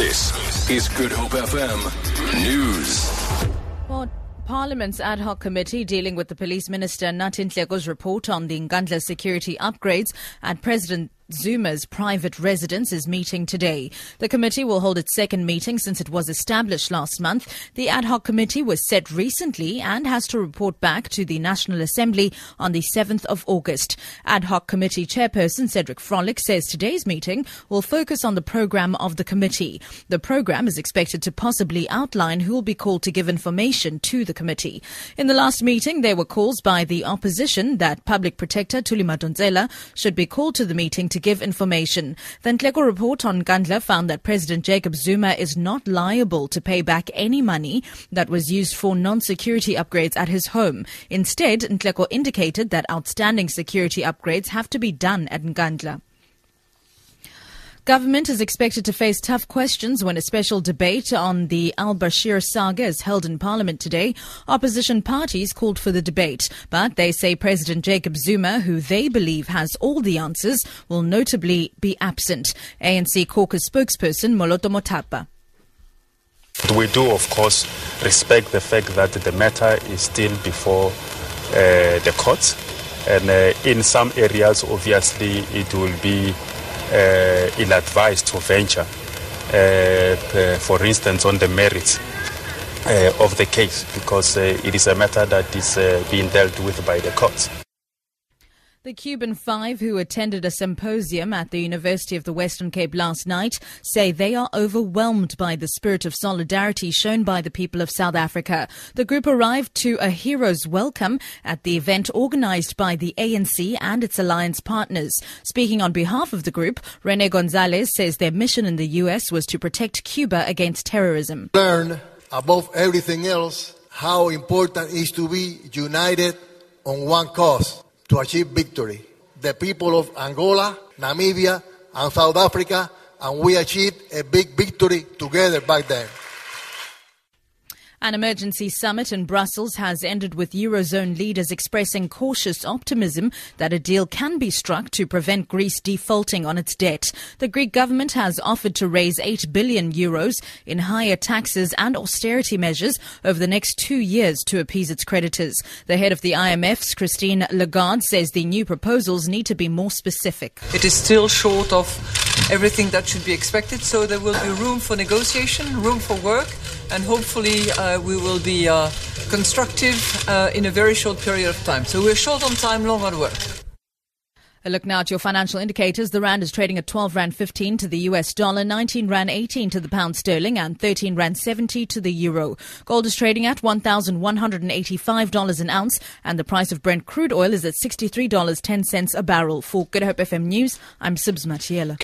This is Good Hope FM News. Well, Parliament's ad hoc committee dealing with the police minister Nathi Nhleko's report on the Nkandla security upgrades at President Zuma's private residence is meeting today. The committee will hold its second meeting since it was established last month. The ad hoc committee was set recently and has to report back to the National Assembly on the 7th of August. Ad hoc committee chairperson Cedric Frolick says today's meeting will focus on the program of the committee. The program is expected to possibly outline who will be called to give information to the committee. In the last meeting, there were calls by the opposition that Public Protector Thuli Madonsela should be called to the meeting to give information. The Nhleko report on Nkandla found that President Jacob Zuma is not liable to pay back any money that was used for non-security upgrades at his home. Instead, Nhleko indicated that outstanding security upgrades have to be done at Nkandla. Government is expected to face tough questions when a special debate on the Al Bashir saga is held in Parliament today. Opposition parties called for the debate, but they say President Jacob Zuma, who they believe has all the answers, will notably be absent. ANC caucus spokesperson Moloto Mothapo. We do, of course, respect the fact that the matter is still before uh, the courts. And uh, in some areas, obviously, it will be uh, ill-advised to venture, uh, for instance, on the merits uh, of the case, because it is a matter that is being dealt with by the courts. The Cuban Five, who attended a symposium at the University of the Western Cape last night, say they are overwhelmed by the spirit of solidarity shown by the people of South Africa. The group arrived to a hero's welcome at the event organized by the ANC and its alliance partners. Speaking on behalf of the group, Rene Gonzalez says their mission in the U.S. was to protect Cuba against terrorism. Learn above everything else how important it is to be united on one cause to achieve victory. The people of Angola, Namibia, and South Africa, and we achieved a big victory together back then. An emergency summit in Brussels has ended with Eurozone leaders expressing cautious optimism that a deal can be struck to prevent Greece defaulting on its debt. The Greek government has offered to raise 8 billion euros in higher taxes and austerity measures over the next two years to appease its creditors. The head of the IMF's Christine Lagarde says the new proposals need to be more specific. It is still short of everything that should be expected, so there will be room for negotiation, room for work, and hopefully uh, we will be uh, constructive uh, in a very short period of time. So we're short on time, long on work. A look now at your financial indicators. The rand is trading at 12 rand 15 to the US dollar, 19 rand 18 to the pound sterling, and 13 rand 70 to the euro. Gold is trading at $1,185 an ounce, and the price of Brent crude oil is at $63.10 a barrel. For Good Hope FM News, I'm Sibs Matiela.